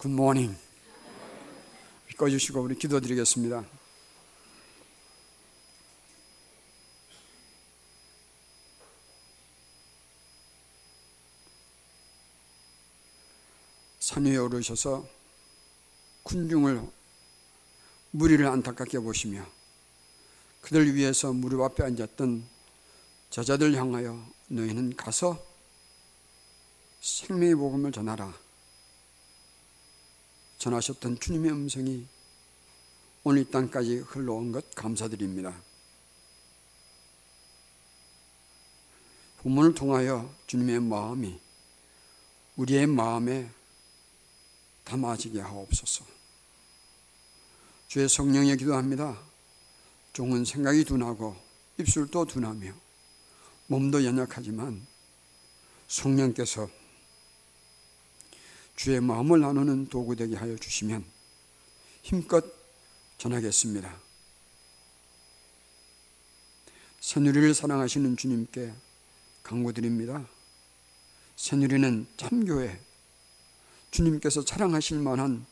굿모닝. 꺼주시고 우리 기도드리겠습니다. 산 위에 오르셔서 군중을 무리를 안타깝게 보시며 그들 위해서 무릎 앞에 앉았던 저자들 향하여 너희는 가서 생명의 복음을 전하라. 전하셨던 주님의 음성이 오늘 이 땅까지 흘러온 것 감사드립니다. 본문을 통하여 주님의 마음이 우리의 마음에 담아지게 하옵소서. 주의 성령에 기도합니다. 종은 생각이 둔하고 입술도 둔하며 몸도 연약하지만 성령께서 주의 마음을 나누는 도구 되게 하여 주시면 힘껏 전하겠습니다. 새누리를 사랑하시는 주님께 강구드립니다. 새누리는 참교회, 주님께서 사랑하실 만한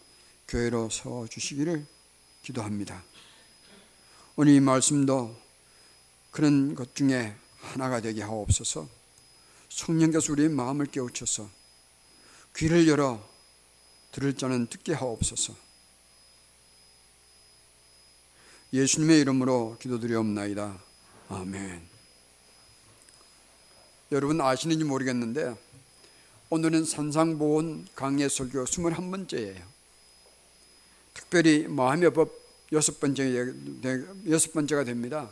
교회로 세워 주시기를 기도합니다. 오늘 이 말씀도 그런 것 중에 하나가 되게 하옵소서. 성령께서 우리의 마음을 깨우쳐서 귀를 열어 들을 자는 듣게 하옵소서. 예수님의 이름으로 기도드리옵나이다. 아멘. 여러분 아시는지 모르겠는데 오늘은 산상보온 강의 설교 21번째예요. 특별히 마음의 법 여섯 번째 여섯 번째가 됩니다.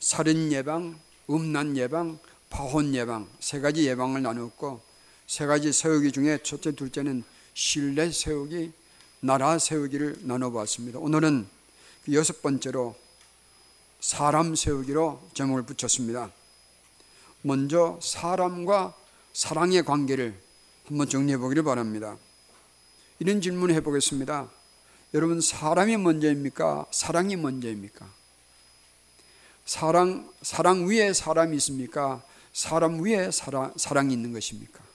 살인 예방, 음란 예방, 파혼 예방 세 가지 예방을 나누었고 세 가지 세우기 중에 첫째, 둘째는 신뢰 세우기, 나라 세우기를 나눠봤습니다. 오늘은 그 여섯 번째로 사람 세우기로 제목을 붙였습니다. 먼저 사람과 사랑의 관계를 한번 정리해 보기를 바랍니다. 이런 질문을 해 보겠습니다. 여러분, 사람이 먼저입니까? 사랑이 먼저입니까? 사랑, 사랑 위에 사람이 있습니까? 사람 위에 사랑, 사랑이 있는 것입니까?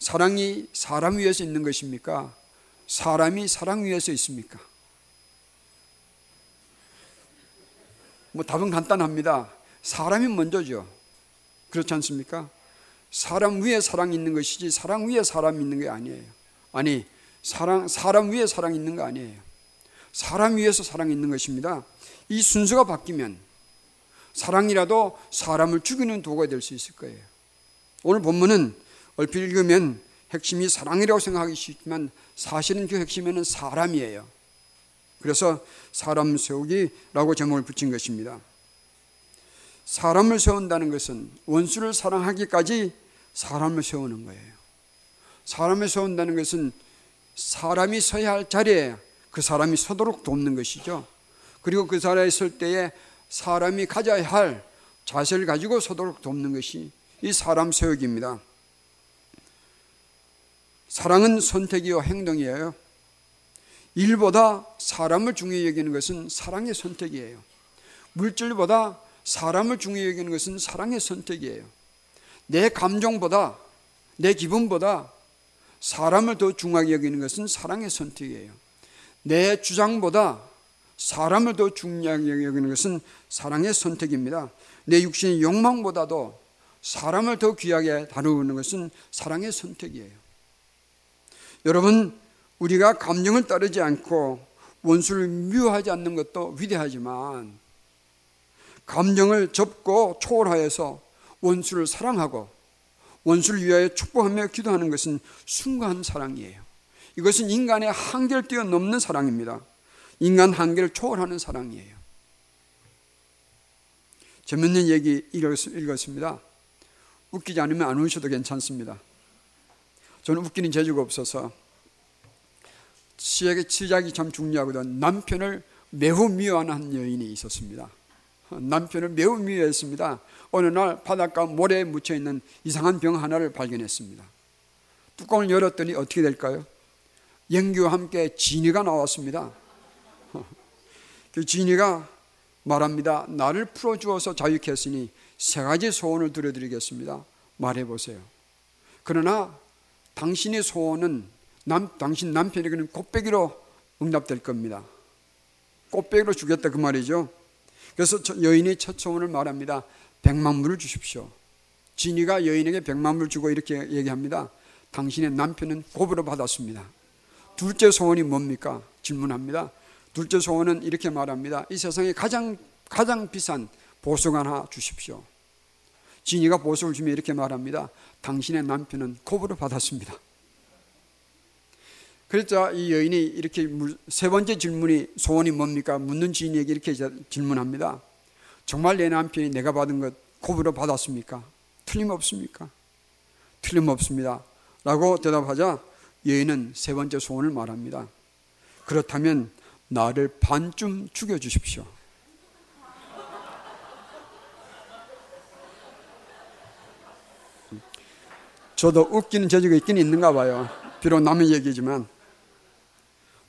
사랑이 사람 위에서 있는 것입니까? 사람이 사랑 위에서 있습니까? 뭐 답은 간단합니다. 사람이 먼저죠. 그렇지 않습니까? 사람 위에 사랑이 있는 것이지 사랑 위에 사람이 있는 게 아니에요. 아니, 사랑, 사람 위에 사랑이 있는 거 아니에요. 사람 위에서 사랑이 있는 것입니다. 이 순서가 바뀌면 사랑이라도 사람을 죽이는 도구가 될 수 있을 거예요. 오늘 본문은 얼핏 읽으면 핵심이 사랑이라고 생각하기 쉽지만 사실은 그 핵심에는 사람이에요. 그래서 사람 세우기라고 제목을 붙인 것입니다. 사람을 세운다는 것은 원수를 사랑하기까지 사람을 세우는 거예요. 사람을 세운다는 것은 사람이 서야 할 자리에 그 사람이 서도록 돕는 것이죠. 그리고 그 자리에 설 때에 사람이 가져야 할 자세를 가지고 서도록 돕는 것이 이 사람 세우기입니다. 사랑은 선택이요 행동이에요. 일보다 사람을 중요히 여기는 것은 사랑의 선택이에요. 물질보다 사람을 중요히 여기는 것은 사랑의 선택이에요. 내 감정보다 내 기분보다 사람을 더 중요하게 여기는 것은 사랑의 선택이에요. 내 주장보다 사람을 더 중요하게 여기는 것은 사랑의 선택입니다. 내 육신의 욕망보다도 사람을 더 귀하게 다루는 것은 사랑의 선택이에요. 여러분, 우리가 감정을 따르지 않고 원수를 미워하지 않는 것도 위대하지만 감정을 접고 초월하여서 원수를 사랑하고 원수를 위하여 축복하며 기도하는 것은 순간 사랑이에요. 이것은 인간의 한계를 뛰어넘는 사랑입니다. 인간 한계를 초월하는 사랑이에요. 재밌는 얘기 읽었습니다. 웃기지 않으면 안 우셔도 괜찮습니다. 저는 웃기는 재주가 없어서 시작이, 시작이 참 중요하거든. 남편을 매우 미워하는 여인이 있었습니다. 남편을 매우 미워했습니다. 어느 날 바닷가 모래에 묻혀 있는 이상한 병 하나를 발견했습니다. 뚜껑을 열었더니 어떻게 될까요? 연기와 함께 진이가 나왔습니다. 그 진이가 말합니다. 나를 풀어주어서 자유케 했으니 세 가지 소원을 들려드리겠습니다. 말해보세요. 그러나 당신의 소원은 남, 당신 남편에게는 꽃배기로 응답될 겁니다. 꽃배기로 주겠다 그 말이죠. 그래서 여인이 첫 소원을 말합니다. 백만 불을 주십시오. 진이가 여인에게 백만 불 주고 이렇게 얘기합니다. 당신의 남편은 고부로 받았습니다. 둘째 소원이 뭡니까? 질문합니다. 둘째 소원은 이렇게 말합니다. 이 세상에 가장 가장 비싼 보석 하나 주십시오. 진이가 보석을 주면 이렇게 말합니다. 당신의 남편은 고부로 받았습니다. 그랬자 이 여인이 이렇게 세 번째 질문이 소원이 뭡니까? 묻는 지인에게 이렇게 질문합니다. 정말 내 남편이 내가 받은 것 고부로 받았습니까? 틀림없습니까? 틀림없습니다. 라고 대답하자 여인은 세 번째 소원을 말합니다. 그렇다면 나를 반쯤 죽여주십시오. 저도 웃기는 재주가 있긴 있는가 봐요. 비록 남의 얘기지만.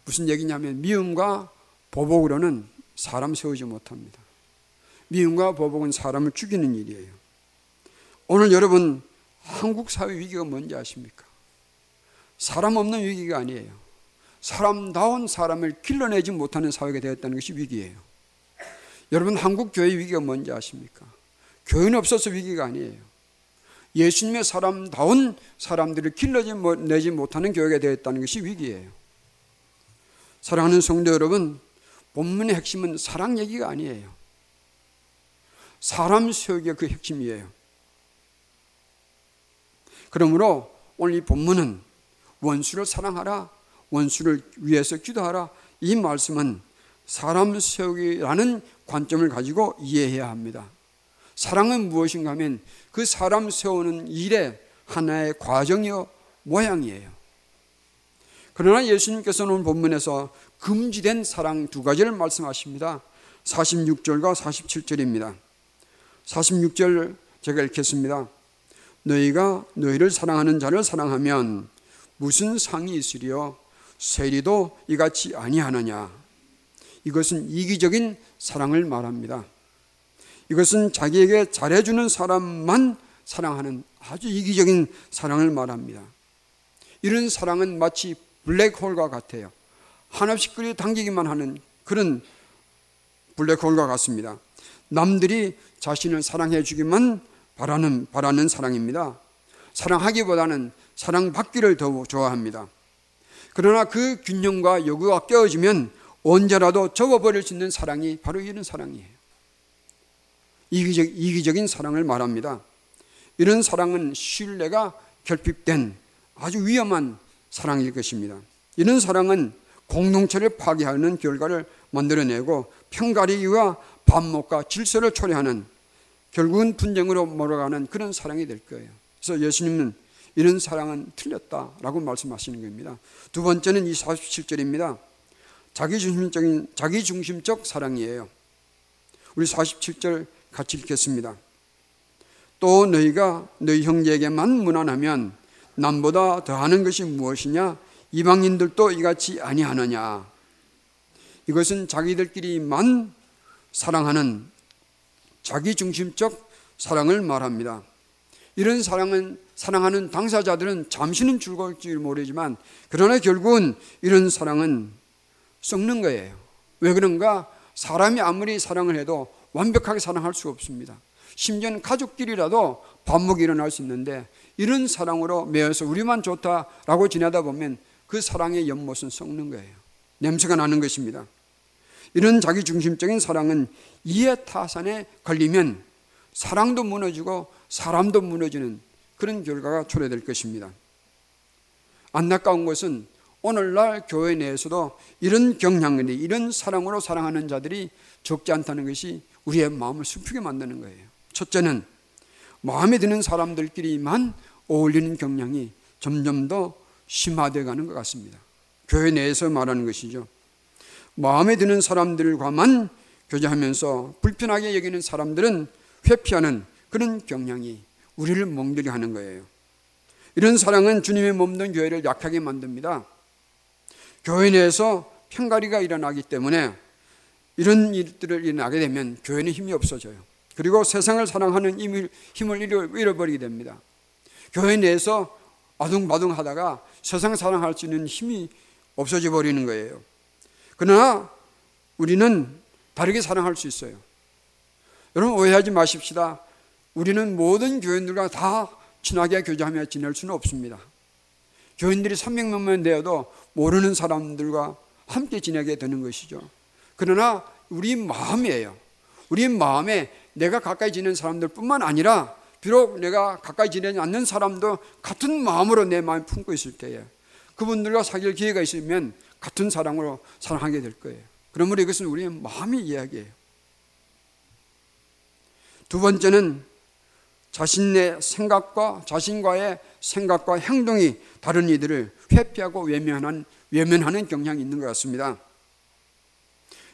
무슨 얘기냐면 미움과 보복으로는 사람 세우지 못합니다. 미움과 보복은 사람을 죽이는 일이에요. 오늘 여러분 한국 사회 위기가 뭔지 아십니까? 사람 없는 위기가 아니에요. 사람다운 사람을 길러내지 못하는 사회가 되었다는 것이 위기예요. 여러분 한국 교회 위기가 뭔지 아십니까? 교회는 없어서 위기가 아니에요. 예수님의 사람다운 사람들을 길러내지 못하는 교회가 되었다는 것이 위기예요. 사랑하는 성도 여러분, 본문의 핵심은 사랑 얘기가 아니에요. 사람 세우기가 그 핵심이에요. 그러므로 오늘 이 본문은 원수를 사랑하라, 원수를 위해서 기도하라, 이 말씀은 사람 세우기라는 관점을 가지고 이해해야 합니다. 사랑은 무엇인가 하면 그 사람 세우는 일의 하나의 과정이요 모양이에요. 그러나 예수님께서는 오늘 본문에서 금지된 사랑 두 가지를 말씀하십니다. 46절과 47절입니다. 46절 제가 읽겠습니다. 너희가 너희를 사랑하는 자를 사랑하면 무슨 상이 있으리요? 세리도 이같이 아니하느냐? 이것은 이기적인 사랑을 말합니다. 이것은 자기에게 잘해주는 사람만 사랑하는 아주 이기적인 사랑을 말합니다. 이런 사랑은 마치 블랙홀과 같아요. 한없이 끌어 당기기만 하는 그런 블랙홀과 같습니다. 남들이 자신을 사랑해 주기만 바라는, 바라는 사랑입니다. 사랑하기보다는 사랑받기를 더 좋아합니다. 그러나 그 균형과 요구가 깨어지면 언제라도 접어버릴 수 있는 사랑이 바로 이런 사랑이에요. 이기적, 이기적인 사랑을 말합니다. 이런 사랑은 신뢰가 결핍된 아주 위험한 사랑일 것입니다. 이런 사랑은 공동체를 파괴하는 결과를 만들어내고 편가리기와 반목과 질서를 초래하는 결국은 분쟁으로 몰아가는 그런 사랑이 될 거예요. 그래서 예수님은 이런 사랑은 틀렸다라고 말씀하시는 겁니다. 두 번째는 이 47절입니다. 자기중심적인 자기중심적 사랑이에요. 우리 47절 같이 읽겠습니다. 또 너희가 너희 형제에게만 무난하면 남보다 더하는 것이 무엇이냐? 이방인들도 이같이 아니하느냐? 이것은 자기들끼리만 사랑하는 자기 중심적 사랑을 말합니다. 이런 사랑은 사랑하는 당사자들은 잠시는 즐거울지 모르지만 그러나 결국은 이런 사랑은 썩는 거예요. 왜 그런가? 사람이 아무리 사랑을 해도 완벽하게 사랑할 수 없습니다. 심지어는 가족끼리라도 반목이 일어날 수 있는데 이런 사랑으로 매여서 우리만 좋다라고 지내다 보면 그 사랑의 연못은 썩는 거예요. 냄새가 나는 것입니다. 이런 자기 중심적인 사랑은 이해 타산에 걸리면 사랑도 무너지고 사람도 무너지는 그런 결과가 초래될 것입니다. 안타까운 것은 오늘날 교회 내에서도 이런 경향들이 이런 사랑으로 사랑하는 자들이 적지 않다는 것이 우리의 마음을 슬프게 만드는 거예요. 첫째는 마음에 드는 사람들끼리만 어울리는 경향이 점점 더 심화되어 가는 것 같습니다. 교회 내에서 말하는 것이죠. 마음에 드는 사람들과만 교제하면서 불편하게 여기는 사람들은 회피하는 그런 경향이 우리를 멍들게 하는 거예요. 이런 사랑은 주님의 몸된 교회를 약하게 만듭니다. 교회 내에서 편가리가 일어나기 때문에 이런 일들을 일어나게 되면 교회는 힘이 없어져요. 그리고 세상을 사랑하는 힘을, 잃어버리게 됩니다. 교회 내에서 아둥바둥 하다가 세상 사랑할 수 있는 힘이 없어져 버리는 거예요. 그러나 우리는 다르게 사랑할 수 있어요. 여러분 오해하지 마십시다. 우리는 모든 교인들과 다 친하게 교제하며 지낼 수는 없습니다. 교인들이 300명만 되어도 모르는 사람들과 함께 지내게 되는 것이죠. 그러나 우리 마음이에요. 우리 마음에 내가 가까이 지내는 사람들뿐만 아니라 비록 내가 가까이 지내지 않는 사람도 같은 마음으로 내 마음을 품고 있을 때에 그분들과 사귈 기회가 있으면 같은 사랑으로 사랑하게 될 거예요. 그러므로 이것은 우리의 마음의 이야기예요. 두 번째는 자신의 생각과 자신과의 생각과 행동이 다른 이들을 회피하고 외면하는, 외면하는 경향이 있는 것 같습니다.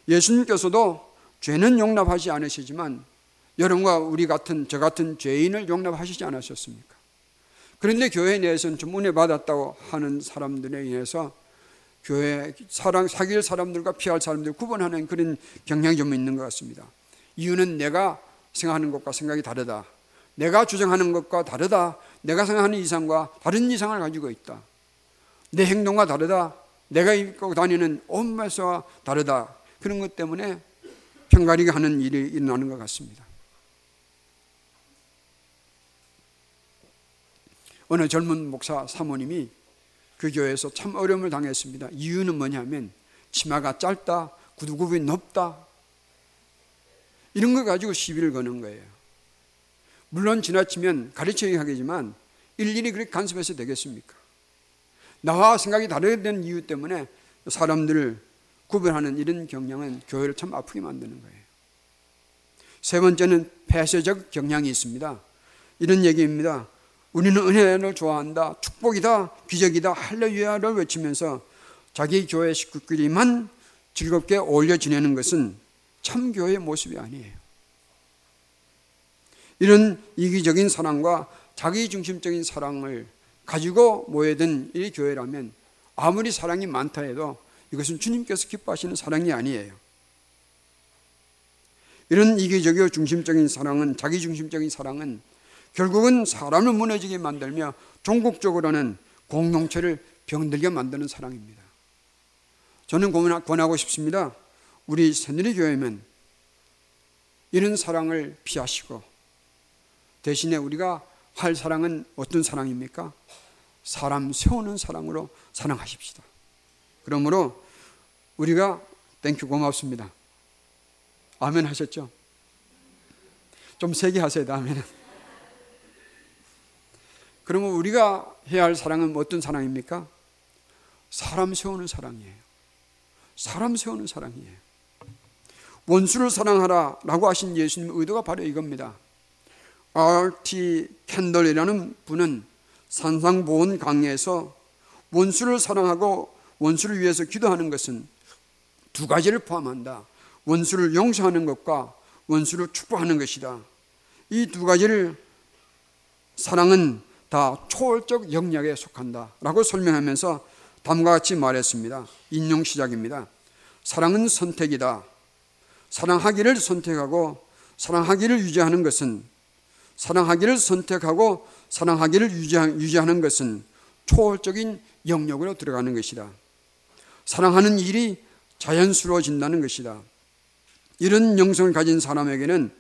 예수님께서도 죄는 용납하지 않으시지만 여러분과 우리 같은 저 같은 죄인을 용납하시지 않으셨습니까? 그런데 교회 내에서는 좀 은혜 받았다고 하는 사람들에 의해서 교회 사랑 사귈 사람들과 피할 사람들 구분하는 그런 경향이 좀 있는 것 같습니다. 이유는 내가 생각하는 것과 생각이 다르다. 내가 주장하는 것과 다르다. 내가 생각하는 이상과 다른 이상을 가지고 있다. 내 행동과 다르다. 내가 입고 다니는 옷매서와 다르다. 그런 것 때문에 편가리게 하는 일이 일어나는 것 같습니다. 어느 젊은 목사 사모님이 그 교회에서 참 어려움을 당했습니다. 이유는 뭐냐면 치마가 짧다, 구두굽이 높다, 이런 걸 가지고 시비를 거는 거예요. 물론 지나치면 가르쳐야 하겠지만 일일이 그렇게 간섭해서 되겠습니까? 나와 생각이 다르게 된 이유 때문에 사람들을 구별하는 이런 경향은 교회를 참 아프게 만드는 거예요. 세 번째는 폐쇄적 경향이 있습니다. 이런 얘기입니다. 우리는 은혜를 좋아한다, 축복이다, 기적이다, 할렐루야를 외치면서 자기 교회 식구끼리만 즐겁게 어울려 지내는 것은 참 교회의 모습이 아니에요. 이런 이기적인 사랑과 자기 중심적인 사랑을 가지고 모여든 이 교회라면 아무리 사랑이 많다 해도 이것은 주님께서 기뻐하시는 사랑이 아니에요. 이런 이기적이고 중심적인 사랑은 자기 중심적인 사랑은 결국은 사람을 무너지게 만들며 종국적으로는 공동체를 병들게 만드는 사랑입니다. 저는 권하고 싶습니다. 우리 새누리 교회면 이런 사랑을 피하시고 대신에 우리가 할 사랑은 어떤 사랑입니까? 사람 세우는 사랑으로 사랑하십시다. 그러므로 우리가 thank you 고맙습니다. 아멘 하셨죠? 좀 세게 하세요, 다음에는. 그러면 우리가 해야 할 사랑은 어떤 사랑입니까? 사람 세우는 사랑이에요. 사람 세우는 사랑이에요. 원수를 사랑하라 라고 하신 예수님 의도가 바로 이겁니다. R.T. 켄달이라는 분은 산상보훈 강의에서 원수를 사랑하고 원수를 위해서 기도하는 것은 두 가지를 포함한다. 원수를 용서하는 것과 원수를 축복하는 것이다. 이 두 가지를 사랑은 다 초월적 영역에 속한다. 라고 설명하면서 다음과 같이 말했습니다. 인용 시작입니다. 사랑은 선택이다. 사랑하기를 선택하고 사랑하기를 유지하는 것은 사랑하기를 선택하고 사랑하기를 유지하는 것은 초월적인 영역으로 들어가는 것이다. 사랑하는 일이 자연스러워진다는 것이다. 이런 영성을 가진 사람에게는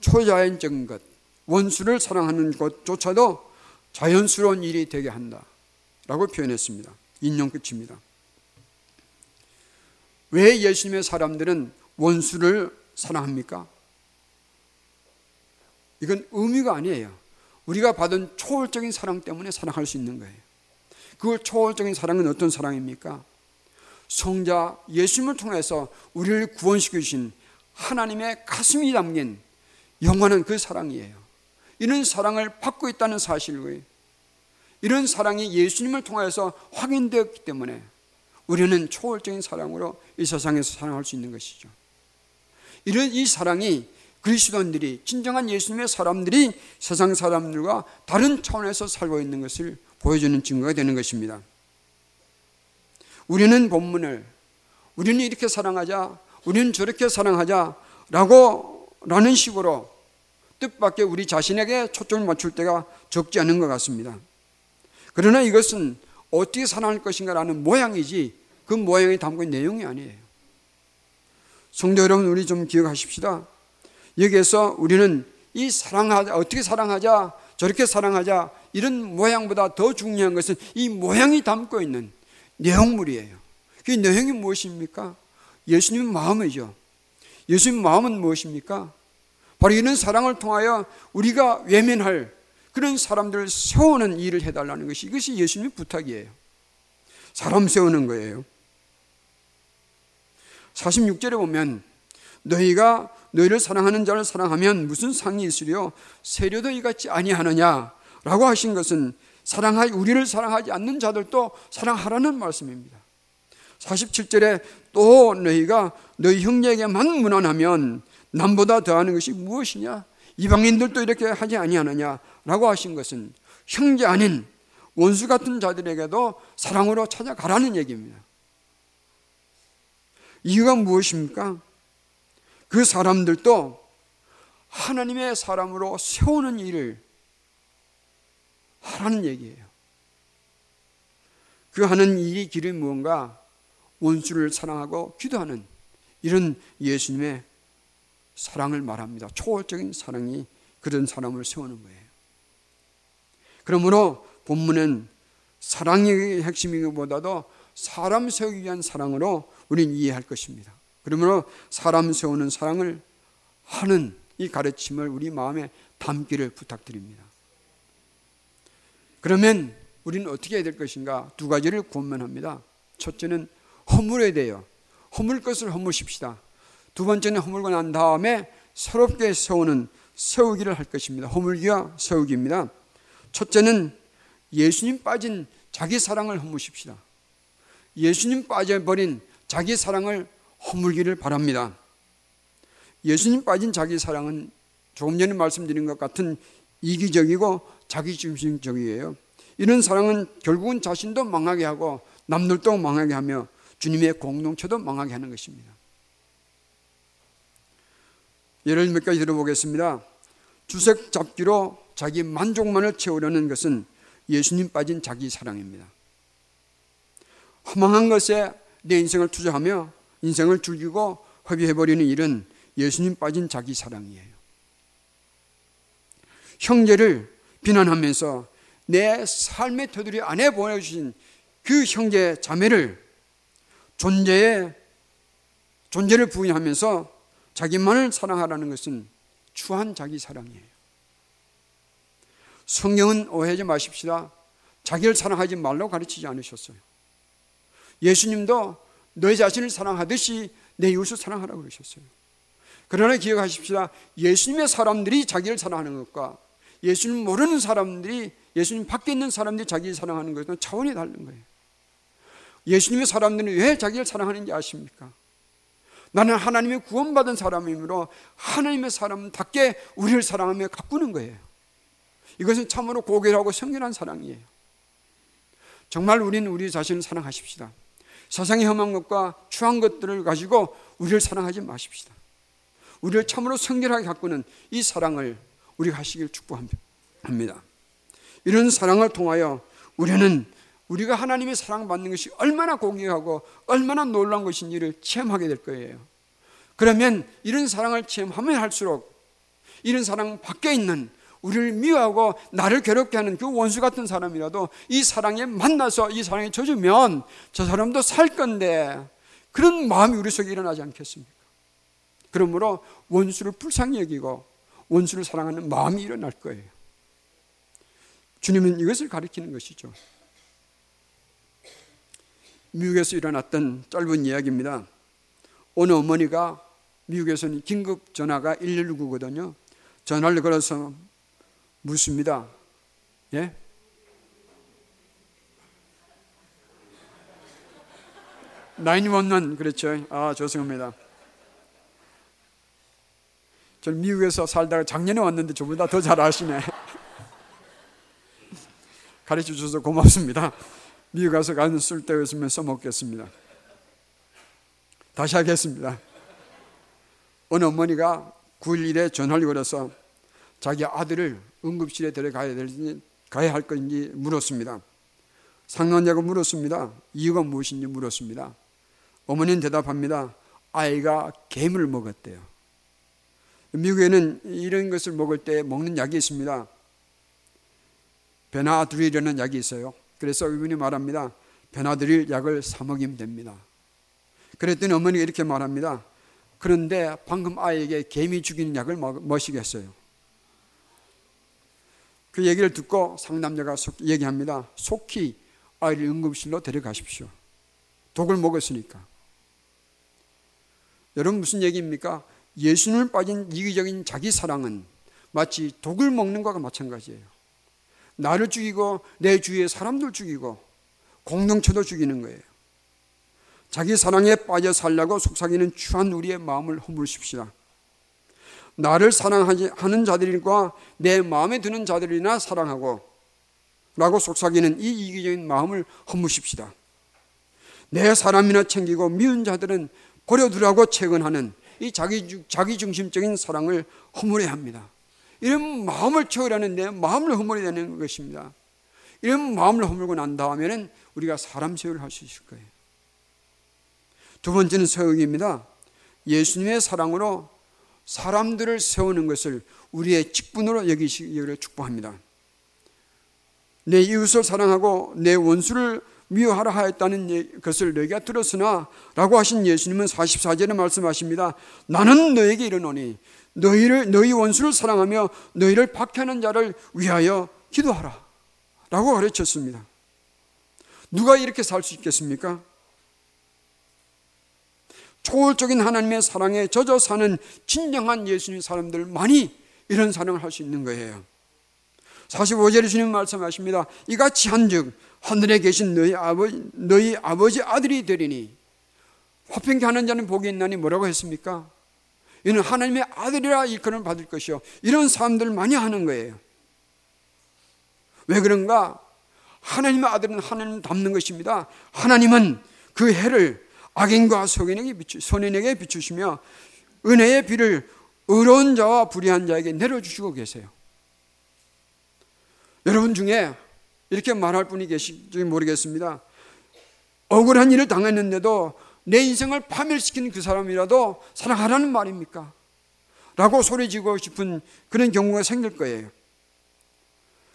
초자연적인 것, 원수를 사랑하는 것조차도 자연스러운 일이 되게 한다. 라고 표현했습니다. 인용 끝입니다. 왜 예수님의 사람들은 원수를 사랑합니까? 이건 의미가 아니에요. 우리가 받은 초월적인 사랑 때문에 사랑할 수 있는 거예요. 그 초월적인 사랑은 어떤 사랑입니까? 성자 예수님을 통해서 우리를 구원시켜 주신 하나님의 가슴이 담긴 영원한 그 사랑이에요. 이런 사랑을 받고 있다는 사실을 이런 사랑이 예수님을 통해서 확인되었기 때문에 우리는 초월적인 사랑으로 이 세상에서 사랑할 수 있는 것이죠. 이런 이 사랑이 그리스도인들이 진정한 예수님의 사람들이 세상 사람들과 다른 차원에서 살고 있는 것을 보여주는 증거가 되는 것입니다. 우리는 본문을 우리는 이렇게 사랑하자, 우리는 저렇게 사랑하자라고 라는 식으로 뜻밖의 우리 자신에게 초점을 맞출 때가 적지 않은 것 같습니다. 그러나 이것은 어떻게 사랑할 것인가라는 모양이지 그 모양이 담고 있는 내용이 아니에요. 성도 여러분, 우리 좀 기억하십시다. 여기에서 우리는 이 사랑하자, 어떻게 사랑하자, 저렇게 사랑하자, 이런 모양보다 더 중요한 것은 이 모양이 담고 있는 내용물이에요. 그 내용이 무엇입니까? 예수님 마음이죠. 예수님 마음은 무엇입니까? 바로 이런 사랑을 통하여 우리가 외면할 그런 사람들을 세우는 일을 해달라는 것이 이것이 예수님의 부탁이에요. 사람 세우는 거예요. 46절에 보면 너희가 너희를 사랑하는 자를 사랑하면 무슨 상이 있으리요 세례도 이같이 아니하느냐라고 하신 것은 사랑하 우리를 사랑하지 않는 자들도 사랑하라는 말씀입니다. 47절에 또 너희가 너희 형제에게만 무난하면 남보다 더하는 것이 무엇이냐? 이방인들도 이렇게 하지 아니하느냐라고 하신 것은 형제 아닌 원수 같은 자들에게도 사랑으로 찾아가라는 얘기입니다. 이유가 무엇입니까? 그 사람들도 하나님의 사람으로 세우는 일을 하라는 얘기예요. 그 하는 일이 길이 무언가 원수를 사랑하고 기도하는 이런 예수님의 사랑을 말합니다. 초월적인 사랑이 그런 사람을 세우는 거예요. 그러므로 본문은 사랑의 핵심이기보다도 사람 세우기 위한 사랑으로 우리는 이해할 것입니다. 그러므로 사람 세우는 사랑을 하는 이 가르침을 우리 마음에 담기를 부탁드립니다. 그러면 우리는 어떻게 해야 될 것인가? 두 가지를 고민합니다. 첫째는 허물에 대하여 허물 것을 허무십시다. 두 번째는 허물고 난 다음에 새롭게 세우는 세우기를 할 것입니다. 허물기와 세우기입니다. 첫째는 예수님 빠진 자기 사랑을 허무십시다. 예수님 빠져버린 자기 사랑을 허물기를 바랍니다. 예수님 빠진 자기 사랑은 조금 전에 말씀드린 것 같은 이기적이고 자기중심적이에요. 이런 사랑은 결국은 자신도 망하게 하고 남들도 망하게 하며 주님의 공동체도 망하게 하는 것입니다. 예를 몇 가지 들어보겠습니다. 주색 잡기로 자기 만족만을 채우려는 것은 예수님 빠진 자기 사랑입니다. 허망한 것에 내 인생을 투자하며 인생을 즐기고 허비해버리는 일은 예수님 빠진 자기 사랑이에요. 형제를 비난하면서 내 삶의 터들이 안에 보내주신 그 형제 자매를 존재의 존재를 부인하면서 자기만을 사랑하라는 것은 추한 자기 사랑이에요. 성경은 오해하지 마십시다. 자기를 사랑하지 말라고 가르치지 않으셨어요. 예수님도 너희 자신을 사랑하듯이 내 이웃을 사랑하라고 그러셨어요. 그러나 기억하십시다. 예수님의 사람들이 자기를 사랑하는 것과 예수님 모르는 사람들이 예수님 밖에 있는 사람들이 자기를 사랑하는 것은 차원이 다른 거예요. 예수님의 사람들은 왜 자기를 사랑하는지 아십니까? 나는 하나님의 구원받은 사람이므로 하나님의 사람답게 우리를 사랑하며 가꾸는 거예요. 이것은 참으로 고결하고 성결한 사랑이에요. 정말 우리는 우리 자신을 사랑하십시다. 세상의 험한 것과 추한 것들을 가지고 우리를 사랑하지 마십시다. 우리를 참으로 성결하게 가꾸는 이 사랑을 우리가 하시길 축복합니다. 이런 사랑을 통하여 우리는 우리가 하나님의 사랑받는 것이 얼마나 고귀하고 얼마나 놀라운 것인지를 체험하게 될 거예요. 그러면 이런 사랑을 체험하면 할수록 이런 사랑 밖에 있는 우리를 미워하고 나를 괴롭게 하는 그 원수 같은 사람이라도 이 사랑에 만나서 이 사랑에 젖으면 저 사람도 살 건데 그런 마음이 우리 속에 일어나지 않겠습니까? 그러므로 원수를 불쌍히 여기고 원수를 사랑하는 마음이 일어날 거예요. 주님은 이것을 가리키는 것이죠. 미국에서 일어났던 짧은 이야기입니다. 어느 어머니가 미국에서는 긴급 전화가 119거든요. 전화를 걸어서 묻습니다. 예? 나인원원 그렇죠. 아 죄송합니다. 저 미국에서 살다가 작년에 왔는데 저보다 더 잘 아시네. 가르쳐 주셔서 고맙습니다. 미국 가서 가는 쓸데가 있으면 써먹겠습니다. 다시 하겠습니다. 어느 어머니가 9일에 전화를 걸어서 자기 아들을 응급실에 데려가야 될지 가야 할 건지 물었습니다. 상관자가 물었습니다. 이유가 무엇인지 물었습니다. 어머니는 대답합니다. 아이가 개물 먹었대요. 미국에는 이런 것을 먹을 때 먹는 약이 있습니다. 베나드릴이라는 약이 있어요. 그래서 이분이 말합니다. 베나드릴 약을 사 먹이면 됩니다. 그랬더니 어머니가 이렇게 말합니다. 그런데 방금 아이에게 개미 죽이는 약을 마시겠어요. 그 얘기를 듣고 상담자가 얘기합니다. 속히 아이를 응급실로 데려가십시오. 독을 먹었으니까. 여러분 무슨 얘기입니까? 예수님을 빠진 이기적인 자기 사랑은 마치 독을 먹는 것과 마찬가지예요. 나를 죽이고 내 주위의 사람들 죽이고 공동체도 죽이는 거예요. 자기 사랑에 빠져 살려고 속삭이는 추한 우리의 마음을 허물십시다. 나를 사랑하는 자들과 내 마음에 드는 자들이나 사랑하고 라고 속삭이는 이 이기적인 마음을 허무십시다. 내 사람이나 챙기고 미운 자들은 버려두라고 채근하는 이 자기, 자기 중심적인 사랑을 허물어야 합니다. 이런 마음을 채우려는데 마음을 허물어야 되는 것입니다. 이런 마음을 허물고 난 다음에는 우리가 사람 세우를 할 수 있을 거예요. 두 번째는 서역입니다. 예수님의 사랑으로 사람들을 세우는 것을 우리의 직분으로 여기시기를 축복합니다. 내 이웃을 사랑하고 내 원수를 미워하라 하였다는 예, 것을 너희가 들었으나 라고 하신 예수님은 44절에 말씀하십니다. 나는 너에게 이르노니 너희를 너희 원수를 사랑하며 너희를 박해하는 자를 위하여 기도하라 라고 가르쳤습니다. 누가 이렇게 살 수 있겠습니까? 초월적인 하나님의 사랑에 젖어 사는 진정한 예수님 사람들만이 이런 사랑을 할 수 있는 거예요. 45절에 주님 말씀하십니다. 이같이 한즉 하늘에 계신 너희 아버지, 너희 아버지 아들이 되리니 화평케 하는 자는 복이 있나니 뭐라고 했습니까? 이는 하나님의 아들이라 일컬음을 받을 것이요. 이런 사람들 많이 하는 거예요. 왜 그런가? 하나님의 아들은 하나님 닮는 것입니다. 하나님은 그 해를 악인과 소인에게 비추, 선인에게 비추시며 은혜의 비를 의로운 자와 불의한 자에게 내려주시고 계세요. 여러분 중에 이렇게 말할 분이 계실지 모르겠습니다. 억울한 일을 당했는데도 내 인생을 파멸시킨 그 사람이라도 사랑하라는 말입니까? 라고 소리지고 싶은 그런 경우가 생길 거예요.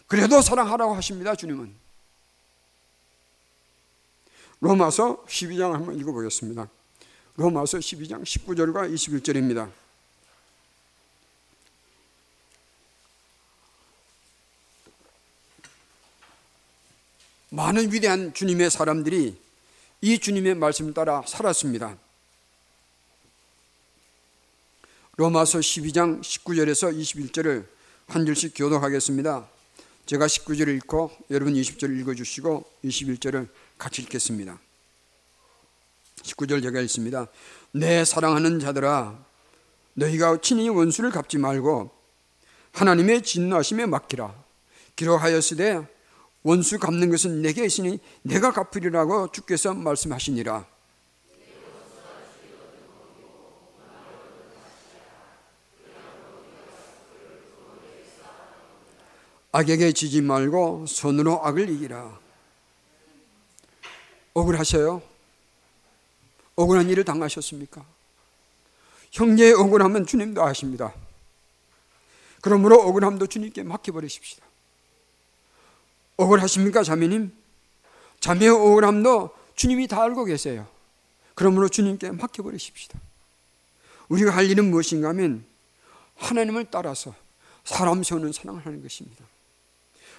그래도 사랑하라고 하십니다, 주님은. 로마서 12장 한번 읽어보겠습니다. 로마서 12장 19절과 21절입니다. 많은 위대한 주님의 사람들이 이 주님의 말씀을 따라 살았습니다. 로마서 12장 19절에서 21절을 한 줄씩 교독하겠습니다. 제가 19절을 읽고 여러분 20절을 읽어주시고 21절을 같이 읽겠습니다. 19절 제가 읽습니다. 내 사랑하는 자들아 너희가 친히 원수를 갚지 말고 하나님의 진노하심에 맡기라. 기록하였으되 원수 갚는 것은 내게 있으니 내가 갚으리라고 주께서 말씀하시니라. 악에게 지지 말고 손으로 악을 이기라. 억울하셔요? 억울한 일을 당하셨습니까? 형제의 억울함은 주님도 아십니다. 그러므로 억울함도 주님께 맡겨버리십시다. 억울하십니까, 자매님? 자매의 억울함도 주님이 다 알고 계세요. 그러므로 주님께 맡겨버리십시다. 우리가 할 일은 무엇인가 하면 하나님을 따라서 사람 세우는 사랑을 하는 것입니다.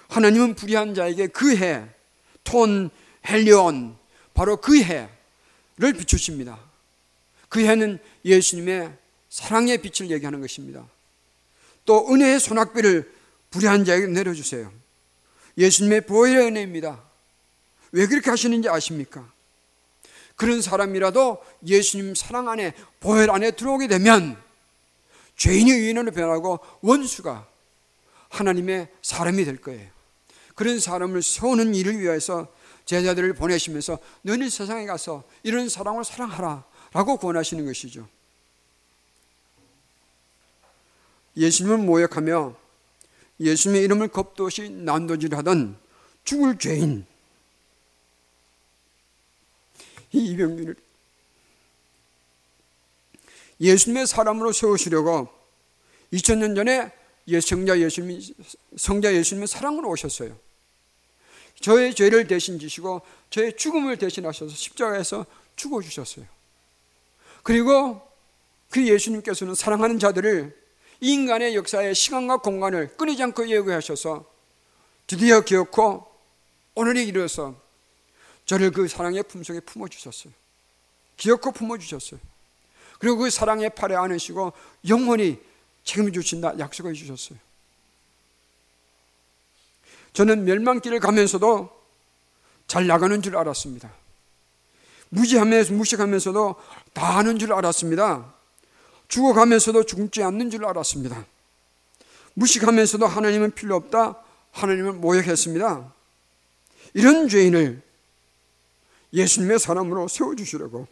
하나님은 불의한 자에게 그 해, 톤, 헬리온, 바로 그 해를 비추십니다. 그 해는 예수님의 사랑의 빛을 얘기하는 것입니다. 또 은혜의 소낙비를 불의한 자에게 내려주세요. 예수님의 보혈의 은혜입니다. 왜 그렇게 하시는지 아십니까? 그런 사람이라도 예수님 사랑 안에 보혈 안에 들어오게 되면 죄인이 의인으로 변하고 원수가 하나님의 사람이 될 거예요. 그런 사람을 세우는 일을 위해서 제자들을 보내시면서 너는 세상에 가서 이런 사랑을 사랑하라 라고 권하시는 것이죠. 예수님을 모욕하며 예수님의 이름을 겁도 없이 난도질하던 죽을 죄인 이 이병균을 예수님의 사람으로 세우시려고 2000년 전에 성자 예수님 성자 예수님의 사랑으로 오셨어요. 저의 죄를 대신 지시고 저의 죽음을 대신하셔서 십자가에서 죽어 주셨어요. 그리고 그 예수님께서는 사랑하는 자들을 인간의 역사의 시간과 공간을 끊이지 않고 예고하셔서 드디어 기억고 오늘에 이르러서 저를 그 사랑의 품속에 품어주셨어요. 기억고 품어주셨어요. 그리고 그 사랑의 팔에 안으시고 영원히 책임져 주신다 약속해 주셨어요. 저는 멸망길을 가면서도 잘 나가는 줄 알았습니다. 무지하면서 무식하면서도 다 하는 줄 알았습니다. 죽어가면서도 죽지 않는 줄 알았습니다. 무식하면서도 하나님은 필요 없다. 하나님을 모욕했습니다. 이런 죄인을 예수님의 사람으로 세워주시려고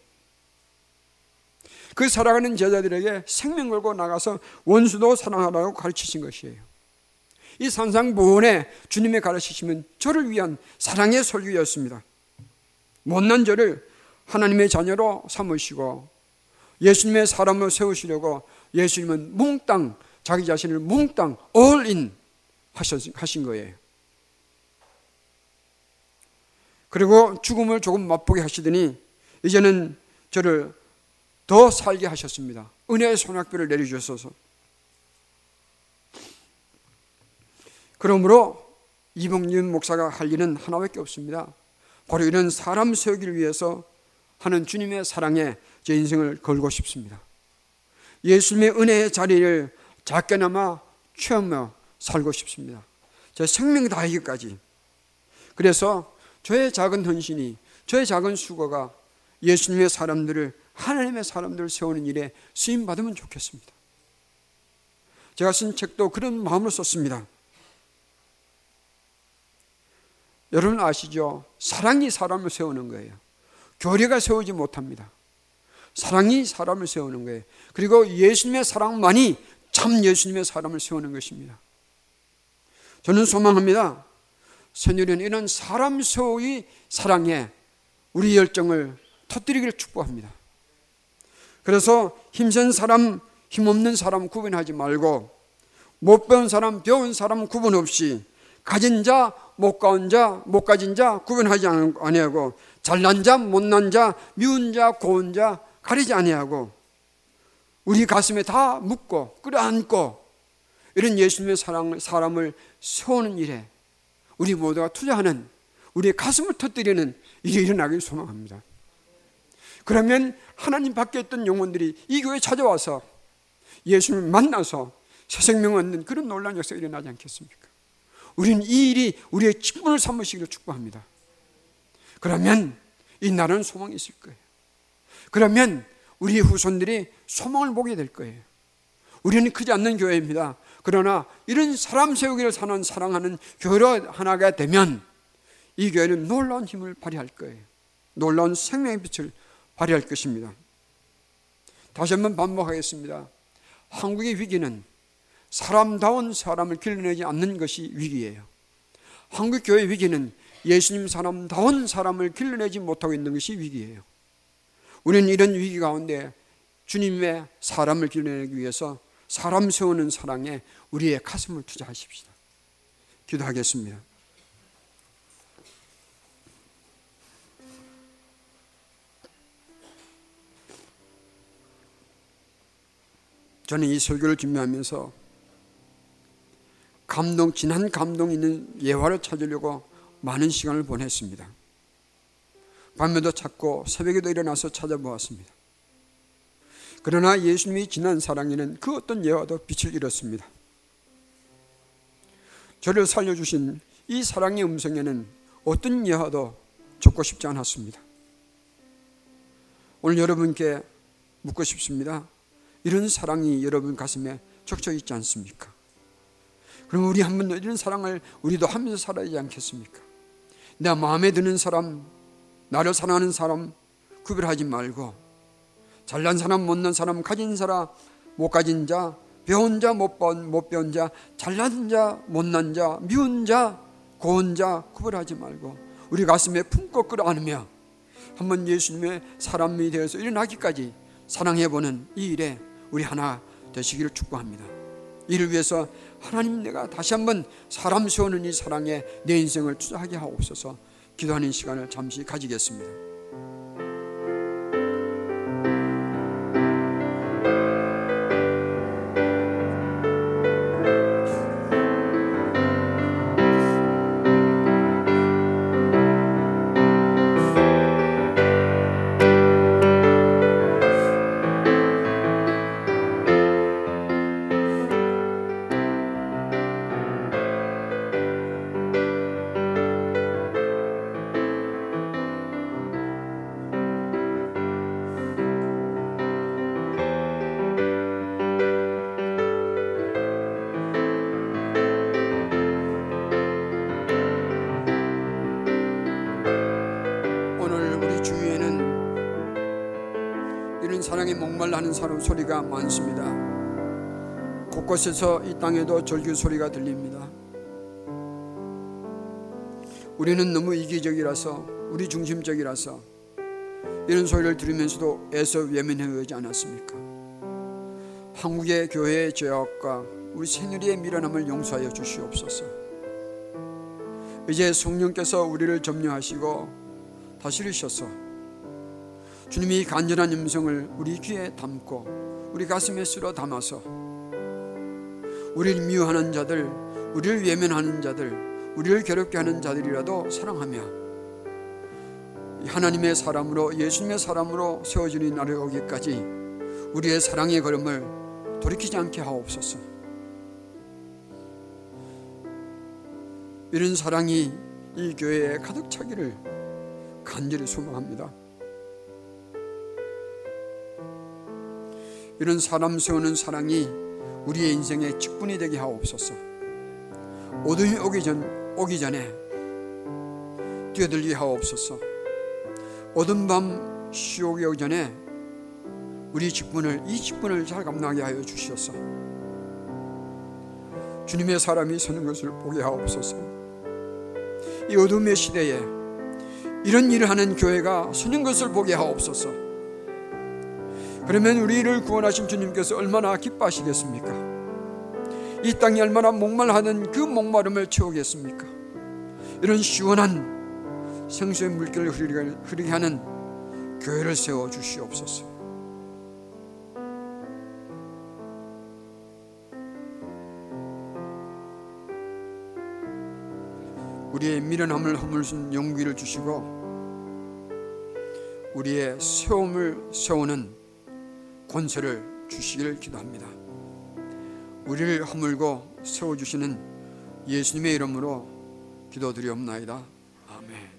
그 사랑하는 제자들에게 생명 걸고 나가서 원수도 사랑하라고 가르치신 것이에요. 이 산상보원에 주님의 가르치심은 저를 위한 사랑의 설교였습니다. 못난 저를 하나님의 자녀로 삼으시고 예수님의 사람으로 세우시려고 예수님은 몽땅 자기 자신을 몽땅 올인 하신 거예요. 그리고 죽음을 조금 맛보게 하시더니 이제는 저를 더 살게 하셨습니다. 은혜의 손학비를 내려주셔서. 그러므로 이봉윤 목사가 할 일은 하나밖에 없습니다. 바로 이런 사람 세우기를 위해서 하는 주님의 사랑에 제 인생을 걸고 싶습니다. 예수님의 은혜의 자리를 작게나마 취하며 살고 싶습니다. 제 생명 다하기까지. 그래서 저의 작은 헌신이, 저의 작은 수고가 예수님의 사람들을 하나님의 사람들을 세우는 일에 쓰임 받으면 좋겠습니다. 제가 쓴 책도 그런 마음으로 썼습니다. 여러분 아시죠? 사랑이 사람을 세우는 거예요. 교리가 세우지 못합니다. 사랑이 사람을 세우는 거예요. 그리고 예수님의 사랑만이 참 예수님의 사람을 세우는 것입니다. 저는 소망합니다. 새누리는 이런 사람 세우의 사랑에 우리 열정을 터뜨리기를 축복합니다. 그래서 힘센 사람, 힘없는 사람 구분하지 말고 못 배운 사람, 배운 사람 구분 없이 가진 자, 못 가진 자, 못 가진 자 구분하지 아니하고 잘난 자, 못난 자, 미운 자, 고운 자 가리지 아니하고 우리 가슴에 다 묻고 끌어안고 이런 예수님의 사랑, 사람을 세우는 일에 우리 모두가 투자하는 우리의 가슴을 터뜨리는 일이 일어나길 소망합니다. 그러면 하나님 밖에 있던 영혼들이 이 교회에 찾아와서 예수님을 만나서 새 생명 얻는 그런 놀라운 역사가 일어나지 않겠습니까? 우리는 이 일이 우리의 직분을 삼으시기를 축복합니다. 그러면 이 나라는 소망이 있을 거예요. 그러면 우리 후손들이 소망을 보게 될 거예요. 우리는 크지 않는 교회입니다. 그러나 이런 사람 세우기를 사는 사랑하는 교회로 하나가 되면 이 교회는 놀라운 힘을 발휘할 거예요. 놀라운 생명의 빛을 발휘할 것입니다. 다시 한번 반복하겠습니다. 한국의 위기는 사람다운 사람을 길러내지 않는 것이 위기예요. 한국 교회 위기는 예수님 사람다운 사람을 길러내지 못하고 있는 것이 위기예요. 우리는 이런 위기 가운데 주님의 사람을 길러내기 위해서 사람 세우는 사랑에 우리의 가슴을 투자하십시다. 기도하겠습니다. 저는 이 설교를 준비하면서 감동, 진한 감동 있는 예화를 찾으려고 많은 시간을 보냈습니다. 밤에도 찾고 새벽에도 일어나서 찾아보았습니다. 그러나 예수님이 지난 사랑에는 그 어떤 예화도 빛을 잃었습니다. 저를 살려주신 이 사랑의 음성에는 어떤 예화도 적고 싶지 않았습니다. 오늘 여러분께 묻고 싶습니다. 이런 사랑이 여러분 가슴에 적혀 있지 않습니까? 그럼 우리 한번 이런 사랑을 우리도 하면서 살아야 하지 않겠습니까? 내 마음에 드는 사람, 나를 사랑하는 사람 구별하지 말고 잘난 사람, 못난 사람, 가진 사람, 못 가진 자, 배운 자, 못, 못 배운 자, 잘난 자, 못난 자, 미운 자, 고운 자 구별하지 말고 우리 가슴에 품고 끌어안으며 한번 예수님의 사람이 되어서 일어나기까지 사랑해보는 이 일에 우리 하나 되시기를 축복합니다. 이를 위해서 하나님 내가 다시 한번 사람 세우는 이 사랑에 내 인생을 투자하게 하옵소서 기도하는 시간을 잠시 가지겠습니다. 사람 소리가 많습니다. 곳곳에서 이 땅에도 절규 소리가 들립니다. 우리는 너무 이기적이라서 우리 중심적이라서 이런 소리를 들으면서도 애써 외면해 오지 않았습니까? 한국의 교회의 죄악과 우리 새누리의 미련함을 용서하여 주시옵소서. 이제 성령께서 우리를 점령하시고 다스리셔서 주님이 간절한 음성을 우리 귀에 담고 우리 가슴에 쓸어 담아서 우리를 미워하는 자들, 우리를 외면하는 자들, 우리를 괴롭게 하는 자들이라도 사랑하며 하나님의 사람으로 예수님의 사람으로 세워지는 날이 오기까지 우리의 사랑의 걸음을 돌이키지 않게 하옵소서. 이런 사랑이 이 교회에 가득 차기를 간절히 소망합니다. 이런 사람 세우는 사랑이 우리의 인생의 직분이 되게 하옵소서. 어둠이 오기 전 오기 전에 뛰어들게 하옵소서. 어둠 밤 시옥이 오기 전에 우리 직분을 이 직분을 잘 감당하게 하여 주시옵소서. 주님의 사람이 서는 것을 보게 하옵소서. 이 어둠의 시대에 이런 일을 하는 교회가 서는 것을 보게 하옵소서. 그러면 우리를 구원하신 주님께서 얼마나 기뻐하시겠습니까? 이 땅이 얼마나 목말하는 그 목마름을 채우겠습니까? 이런 시원한 생수의 물결을 흐르게 하는 교회를 세워 주시옵소서. 우리의 미련함을 허물순 용기를 주시고 우리의 세움을 세우는 권세를 주시기를 기도합니다. 우리를 허물고 세워주시는 예수님의 이름으로 기도드리옵나이다. 아멘.